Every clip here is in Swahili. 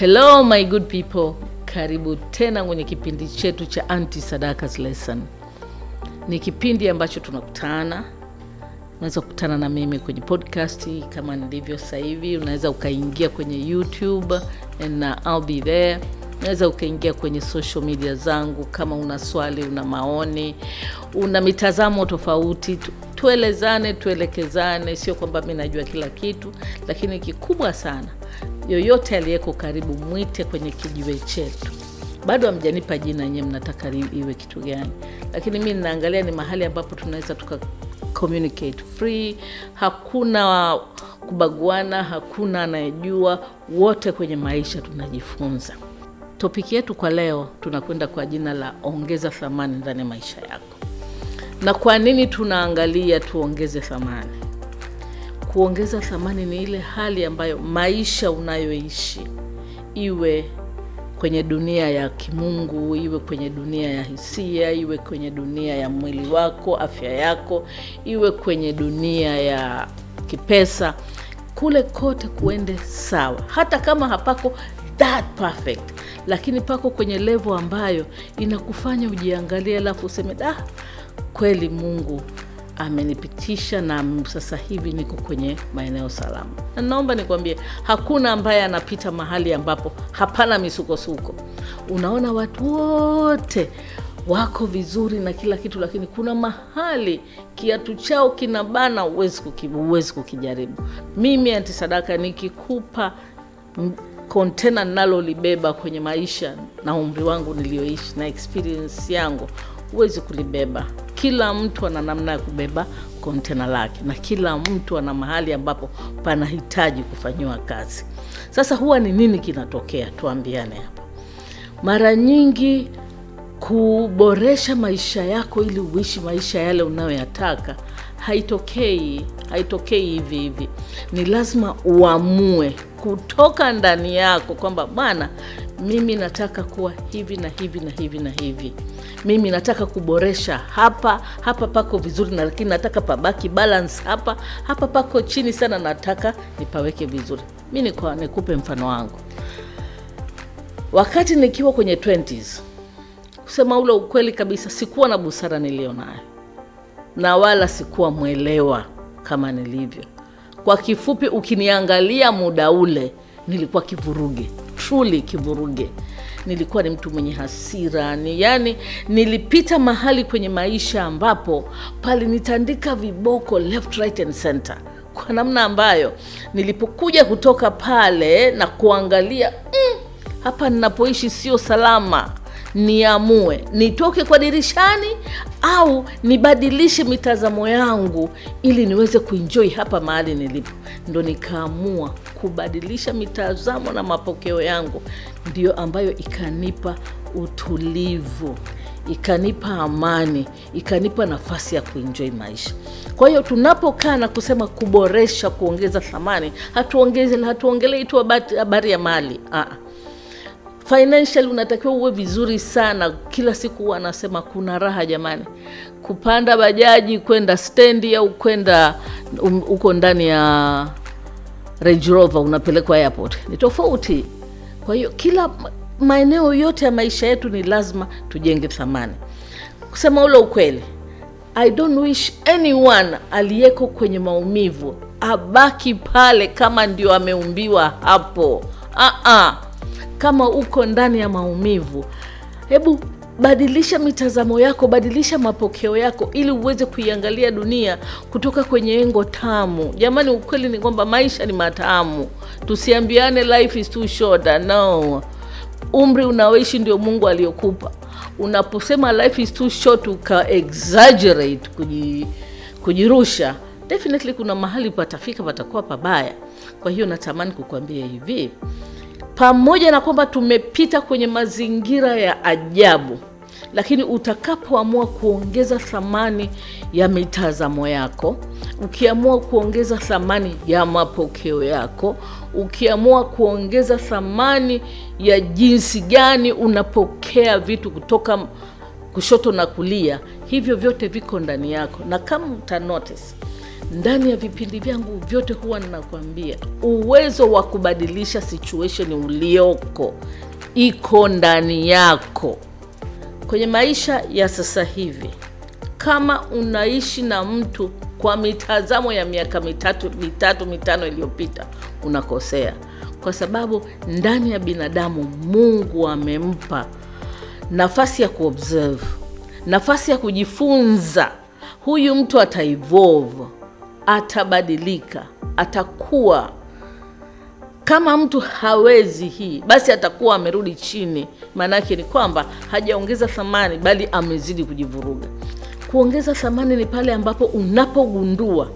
Hello my good people, karibu tena kwenye kipindi chetu cha Anti Sadakas Lesson. Ni kipindi ambacho tunakutana, unaweza kukutana na mimi kwenye podcast kama nilivyo sasa hivi. Unaweza ukaingia kwenye YouTube uh, I'll be there. Unaweza ukaingia kwenye social media zangu kama una swali, una maoni, una mitazamo tofauti, tu- tuelezane, tuelekezane. Sio kwamba mi najua kila kitu, lakini kikubwa sana yoyote aliyeko karibu mwite kwenye kijiwe chetu. Bado hamjanipa jina nyewe mnataka iwe kitu gani? Lakini mi ninaangalia ni mahali ambapo tunaweza tuka communicate free. Hakuna kubaguana hakuna anayejua wote kwenye maisha tunajifunza. Topiki yetu kwa leo tunakwenda kwa jina la ongeza thamani ndani ya maisha yako. Na kwa nini tunaangalia tuongeze thamani kuongeza thamani ni ile hali ambayo maisha unayoishi iwe kwenye dunia ya kimungu iwe kwenye dunia ya hisia iwe kwenye dunia ya mwili wako afya yako iwe kwenye dunia ya kipesa kule kote kuende sawa. Hata kama hapako that perfect lakini pako kwenye levo ambayo inakufanya ujiangalie alafu useme da kweli mungu amenipitisha na sasa hivi niko kwenye maeneo salama. Na naomba nikuambie, hakuna ambaye anapita mahali ambapo hapana misukosuko. Unaona watu wote wako vizuri na kila kitu lakini kuna mahali kiatu chao kinabana huwezi huwezi kukijaribu. Mimi antisadaka nikikupa kontena nalolibeba kwenye maisha na umri wangu niliyoishi na experience yangu huwezi kulibeba. Kila mtu ana namna ya kubeba kontena lake na kila mtu ana mahali ambapo panahitaji kufanyiwa kazi. Sasa huwa ni nini kinatokea? Tuambiane hapa. Mara nyingi kuboresha maisha yako ili uishi maisha yale unayoyataka haitokei haitokei hivi hivi. Ni lazima uamue kutoka ndani yako kwamba bwana mimi nataka kuwa hivi na hivi na hivi na hivi mimi nataka kuboresha. Hapa hapa pako vizuri na lakini nataka pabaki balance. Hapa hapa pako chini sana nataka nipaweke vizuri. Mi nikupe mfano wangu. Wakati nikiwa kwenye 20s kusema ule ukweli kabisa sikuwa na busara niliyonayo na wala sikuwa mwelewa kama nilivyo. Kwa kifupi ukiniangalia muda ule nilikuwa kivuruge. Truly kivuruge nilikuwa ni mtu mwenye hasira ni yani nilipita mahali kwenye maisha ambapo palinitandika viboko left right and center. Kwa namna ambayo nilipokuja kutoka pale na kuangalia mm, hapa ninapoishi sio salama niamue nitoke kwa dirishani au nibadilishe mitazamo yangu ili niweze kuenjoi hapa mahali nilipo. Ndo nikaamua kubadilisha mitazamo na mapokeo yangu ndiyo ambayo ikanipa utulivu ikanipa amani ikanipa nafasi ya kuenjoi maisha. Kwa hiyo tunapokaa na kusema kuboresha kuongeza thamani hatuongelei tu habari ya mali. Aa financial unatakiwa uwe vizuri sana. Kila siku huwa anasema kuna raha jamani. Kupanda bajaji kwenda stendi au kwenda um, huko ndani ya Range Rover unapelekwa airport. Ni tofauti. Kwa hiyo kila maeneo yote ya maisha yetu ni lazima tujenge thamani. Kusema ule ukweli i don't wish anyone aliyeko kwenye maumivu abaki pale kama ndio ameumbiwa hapo. Aa, kama uko ndani ya maumivu hebu badilisha mitazamo yako badilisha mapokeo yako ili uweze kuiangalia dunia kutoka kwenye engo tamu. Jamani ukweli ni kwamba maisha ni matamu. Tusiambiane life is too short no. Umri unaoishi ndio mungu aliyokupa unaposema life is too short uka exaggerate kuji, kujirusha. Definitely kuna mahali patafika patakuwa pabaya. Kwa hiyo natamani kukuambia hivi. Pamoja na kwamba tumepita kwenye mazingira ya ajabu lakini utakapoamua kuongeza thamani ya mitazamo yako ukiamua kuongeza thamani ya mapokeo yako ukiamua kuongeza thamani ya jinsi gani unapokea vitu kutoka kushoto na kulia hivyo vyote viko ndani yako. Na kama uta notice ndani ya vipindi vyangu vyote huwa ninakwambia uwezo wa kubadilisha situation ulioko iko ndani yako kwenye maisha ya sasa hivi. Kama unaishi na mtu kwa mitazamo ya miaka mitatu mitatu mitano iliyopita unakosea. Kwa sababu ndani ya binadamu mungu amempa nafasi ya kuobserve nafasi ya kujifunza. Huyu mtu ataevolve atabadilika atakuwa kama mtu hawezi hii basi atakuwa amerudi chini. Maanaake ni kwamba hajaongeza thamani bali amezidi kujivuruga. Kuongeza thamani ni pale ambapo unapogundua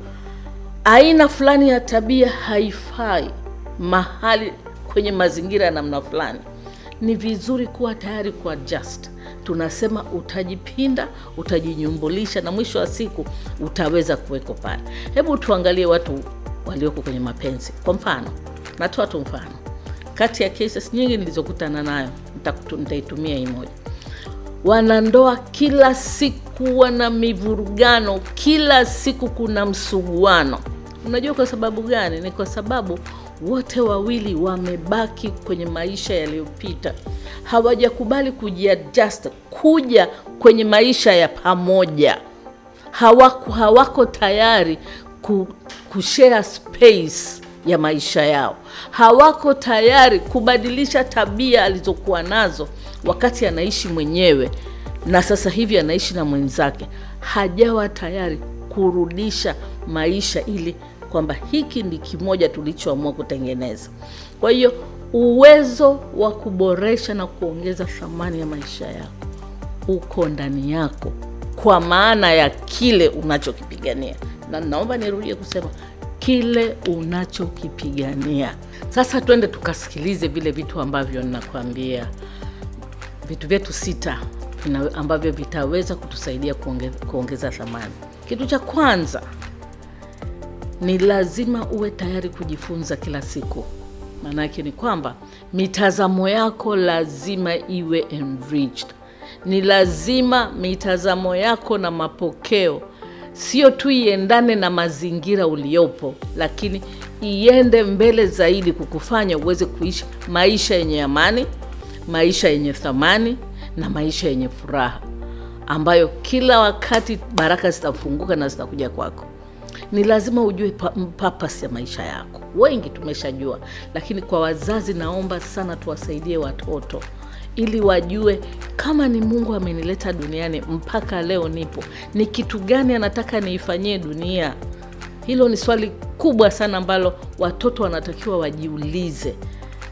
aina fulani ya tabia haifai mahali kwenye mazingira ya namna fulani. Ni vizuri kuwa tayari kuadjust tunasema utajipinda utajinyumbulisha na mwisho wa siku utaweza kuweko pale. Hebu tuangalie watu walioko kwenye mapenzi. Kwa mfano natoa tu mfano. Kati ya cases nyingi nilizokutana nayo nitaitumia hii moja. Wanandoa kila siku wana mivurugano kila siku kuna msuguano. Unajua kwa sababu gani? Ni kwa sababu wote wawili wamebaki kwenye maisha yaliyopita. Hawajakubali kujiadjust kuja kwenye maisha ya pamoja. Hawako, hawako tayari ku, kushare space ya maisha yao. Hawako tayari kubadilisha tabia alizokuwa nazo wakati anaishi mwenyewe na sasa hivi anaishi na mwenzake. Hajawa tayari kurudisha maisha ili kwamba hiki ni kimoja tulichoamua kutengeneza. Kwa hiyo uwezo wa kuboresha na kuongeza thamani ya maisha yako uko ndani yako kwa maana ya kile unachokipigania. Na naomba nirudie kusema kile unachokipigania. Sasa twende tukasikilize vile vitu ambavyo ninakwambia. Vitu vyetu sita ambavyo vitaweza kutusaidia kuonge, kuongeza thamani. Kitu cha kwanza ni lazima uwe tayari kujifunza kila siku. Maanake ni kwamba mitazamo yako lazima iwe enriched. Ni lazima mitazamo yako na mapokeo sio tu iendane na mazingira uliopo lakini iende mbele zaidi kukufanya uweze kuishi maisha yenye amani maisha yenye thamani na maisha yenye furaha ambayo kila wakati baraka zitafunguka na zitakuja kwako. Ni lazima ujue papas ya maisha yako. Wengi tumeshajua lakini kwa wazazi naomba sana tuwasaidie watoto ili wajue kama ni mungu amenileta duniani mpaka leo nipo. Ni kitu gani anataka niifanyie dunia? Hilo ni swali kubwa sana ambalo watoto wanatakiwa wajiulize.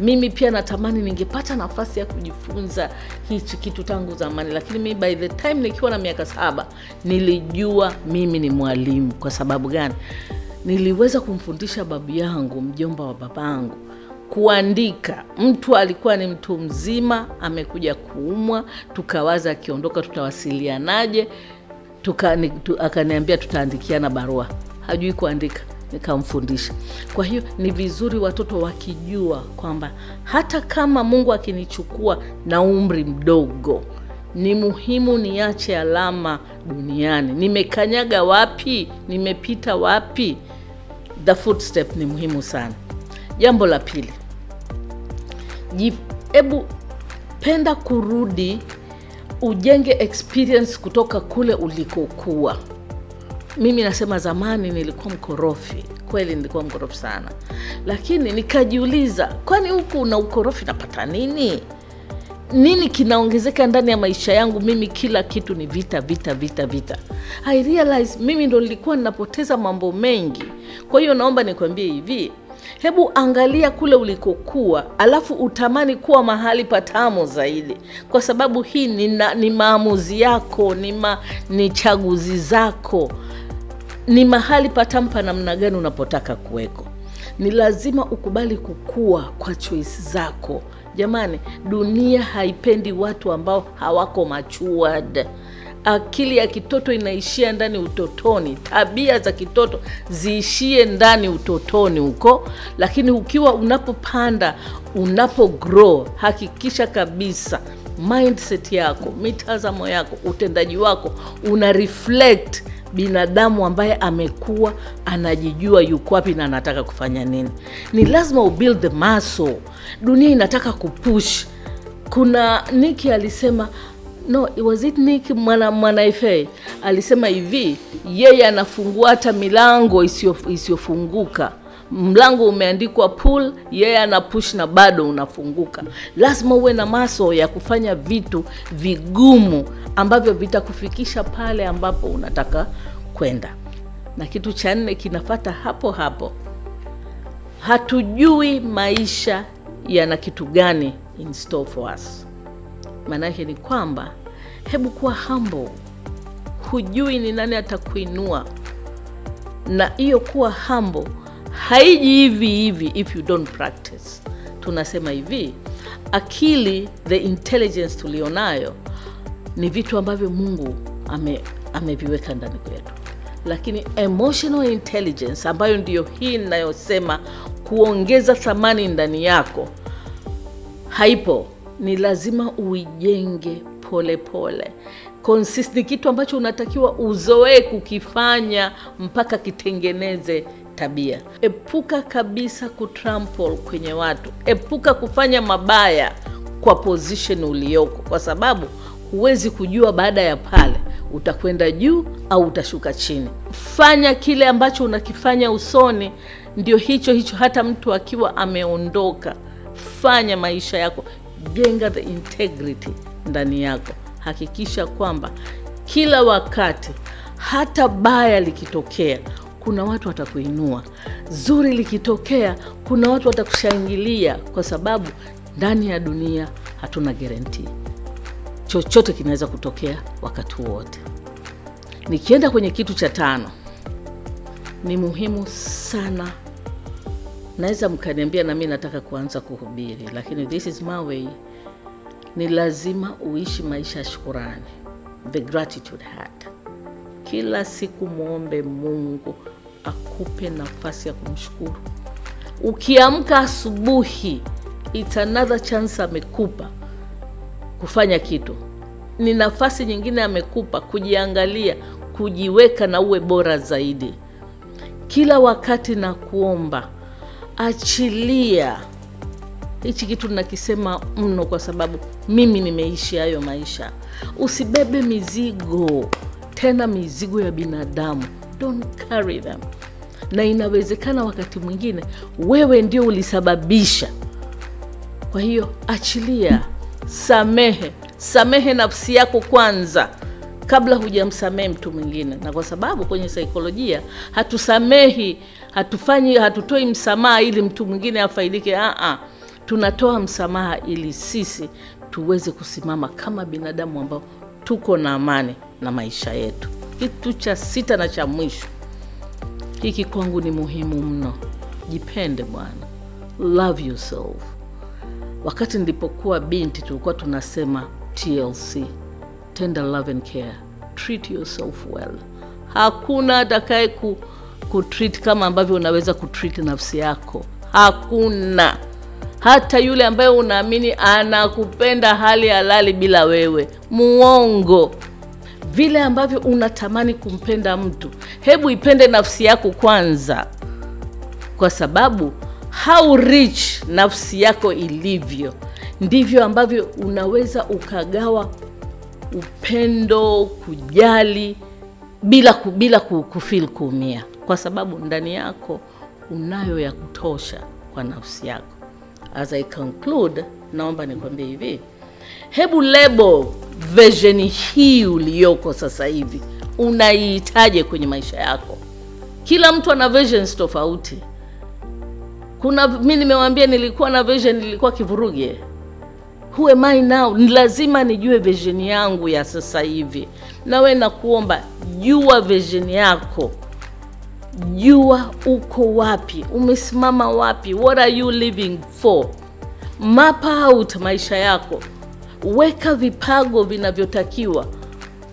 Mimi pia natamani ningepata nafasi ya kujifunza hichi kitu tangu zamani lakini mi by the time nikiwa na miaka saba nilijua mimi ni mwalimu. Kwa sababu gani? Niliweza kumfundisha babu yangu mjomba wa babangu kuandika. Mtu alikuwa ni mtu mzima amekuja kuumwa tukawaza akiondoka tutawasilianaje? Tuka, tu, akaniambia tutaandikiana barua. Hajui kuandika nikamfundisha. Kwa hiyo ni vizuri watoto wakijua kwamba hata kama mungu akinichukua na umri mdogo ni muhimu niache alama duniani. Nimekanyaga wapi? Nimepita wapi? The footstep ni muhimu sana. Jambo la pili hebu penda kurudi ujenge experience kutoka kule ulikokuwa. Mimi nasema zamani nilikuwa mkorofi. Kweli nilikuwa mkorofi sana. Lakini nikajiuliza kwani huku na ukorofi napata nini? Nini kinaongezeka ndani ya maisha yangu? Mimi kila kitu ni vita vita vita vita. I realize mimi ndo nilikuwa ninapoteza mambo mengi. Kwa hiyo naomba nikuambie hivi hebu angalia kule ulikokuwa alafu utamani kuwa mahali patamu zaidi. Kwa sababu hii ni, ni maamuzi yako ni, ma, ni chaguzi zako. Ni mahali patamu pa namna gani unapotaka kuweko. Ni lazima ukubali kukua kwa choice zako. Jamani dunia haipendi watu ambao hawako machuad akili ya kitoto inaishia ndani utotoni tabia za kitoto ziishie ndani utotoni huko lakini ukiwa unapopanda unapo grow hakikisha kabisa mindset yako mitazamo yako utendaji wako una reflect binadamu ambaye amekuwa anajijua yuko wapi na anataka kufanya nini. Ni lazima ubuild the muscle. Dunia inataka kupush. Kuna Niki alisema no, was it Nick mwana Mwanaife alisema hivi, yeye anafungua hata milango isiyofunguka mlango umeandikwa pull, yeye ana push na bado unafunguka. Lazima uwe na maso ya kufanya vitu vigumu ambavyo vitakufikisha pale ambapo unataka kwenda. Na kitu cha nne kinafata hapo hapo, hatujui maisha yana kitu gani in store for us. Maanake ni kwamba hebu kuwa humble, hujui ni nani atakuinua, na hiyo kuwa humble haiji hivi hivi if you don't practice. Tunasema hivi, akili the intelligence tulionayo ni vitu ambavyo Mungu ame ameviweka ndani kwetu, lakini emotional intelligence ambayo ndiyo hii ninayosema kuongeza thamani ndani yako haipo. Ni lazima uijenge pole pole. Consist ni kitu ambacho unatakiwa uzoee kukifanya mpaka kitengeneze tabia. Epuka kabisa kutrample kwenye watu, epuka kufanya mabaya kwa position uliyoko, kwa sababu huwezi kujua baada ya pale utakwenda juu au utashuka chini. Fanya kile ambacho unakifanya usoni, ndio hicho hicho, hata mtu akiwa ameondoka. Fanya maisha yako, jenga the integrity ndani yako. Hakikisha kwamba kila wakati, hata baya likitokea kuna watu watakuinua, zuri likitokea, kuna watu watakushangilia, kwa sababu ndani ya dunia hatuna guarantee, chochote kinaweza kutokea wakati wote. Nikienda kwenye kitu cha tano, ni muhimu sana. Naweza mkaniambia nami nataka kuanza kuhubiri, lakini this is my way. Ni lazima uishi maisha ya shukurani, the gratitude heart. Kila siku mwombe Mungu akupe nafasi ya kumshukuru. Ukiamka asubuhi, it's another chance amekupa kufanya kitu, ni nafasi nyingine amekupa kujiangalia, kujiweka na uwe bora zaidi. Kila wakati na kuomba, achilia hichi kitu nakisema mno, kwa sababu mimi nimeishi hayo maisha. Usibebe mizigo tena mizigo ya binadamu, don't carry them. Na inawezekana wakati mwingine wewe ndio ulisababisha. Kwa hiyo achilia, samehe, samehe nafsi yako kwanza kabla hujamsamehe mtu mwingine. Na kwa sababu kwenye saikolojia hatusamehi, hatufanyi, hatutoi msamaha ili mtu mwingine afaidike. Aa, tunatoa msamaha ili sisi tuweze kusimama kama binadamu ambao tuko na amani na maisha yetu. Kitu cha sita na cha mwisho, hiki kwangu ni muhimu mno. Jipende bwana, love yourself. Wakati nilipokuwa binti, tulikuwa tunasema TLC, tender love and care, treat yourself well. Hakuna atakaye ku, kutreat kama ambavyo unaweza kutreat nafsi yako, hakuna. Hata yule ambaye unaamini anakupenda hali halali bila wewe, muongo. Vile ambavyo unatamani kumpenda mtu, hebu ipende nafsi yako kwanza, kwa sababu how rich nafsi yako ilivyo, ndivyo ambavyo unaweza ukagawa upendo, kujali bila bila kufeel kuumia, kwa sababu ndani yako unayo ya kutosha kwa nafsi yako. As I conclude, naomba nikwambie hivi, hebu lebo version hii uliyoko sasa hivi unaihitaje kwenye maisha yako? Kila mtu ana versions tofauti. Kuna mi nimewambia, nilikuwa na version, nilikuwa kivuruge. Who am? Ni lazima nijue version yangu ya sasa hivi. Nawe nakuomba jua version yako jua uko wapi, umesimama wapi, what are you living for? Map out maisha yako, weka vipago vinavyotakiwa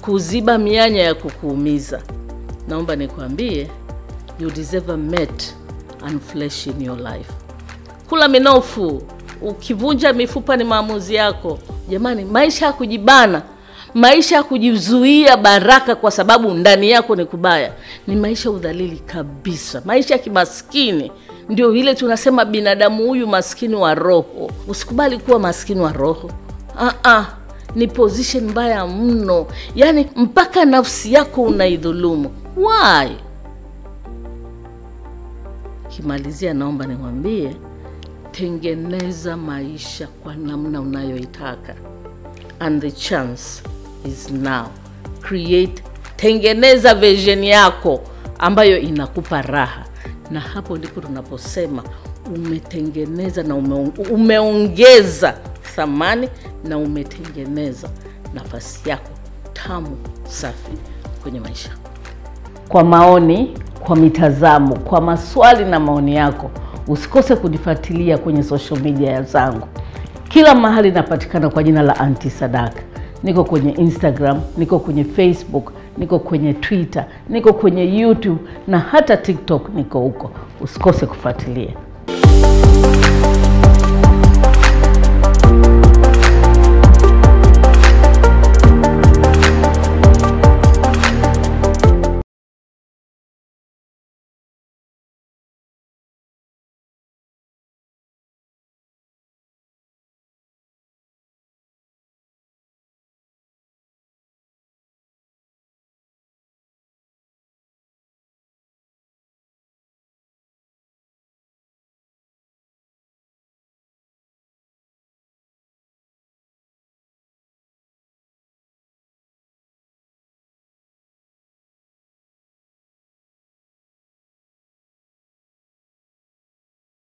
kuziba mianya ya kukuumiza. Naomba nikwambie, you deserve a mate and flesh in your life. Kula minofu, ukivunja mifupa ni maamuzi yako. Jamani, maisha ya kujibana, maisha ya kujizuia baraka kwa sababu ndani yako ni kubaya, ni maisha udhalili kabisa, maisha ya kimaskini. Ndio ile tunasema binadamu huyu maskini wa roho. Usikubali kuwa maskini wa roho. Aa, ni position mbaya mno, yaani mpaka nafsi yako unaidhulumu. Why? Kimalizia, naomba niwambie, tengeneza maisha kwa namna unayoitaka, and the chance is now. Create, tengeneza version yako ambayo inakupa raha, na hapo ndipo tunaposema umetengeneza na ume, umeongeza thamani na umetengeneza nafasi yako tamu safi kwenye maisha. Kwa maoni, kwa mitazamo, kwa maswali na maoni yako, usikose kunifuatilia kwenye social media zangu. Kila mahali napatikana kwa jina la Anti Sadaka niko kwenye Instagram, niko kwenye Facebook, niko kwenye Twitter, niko kwenye YouTube na hata TikTok niko huko. Usikose kufuatilia.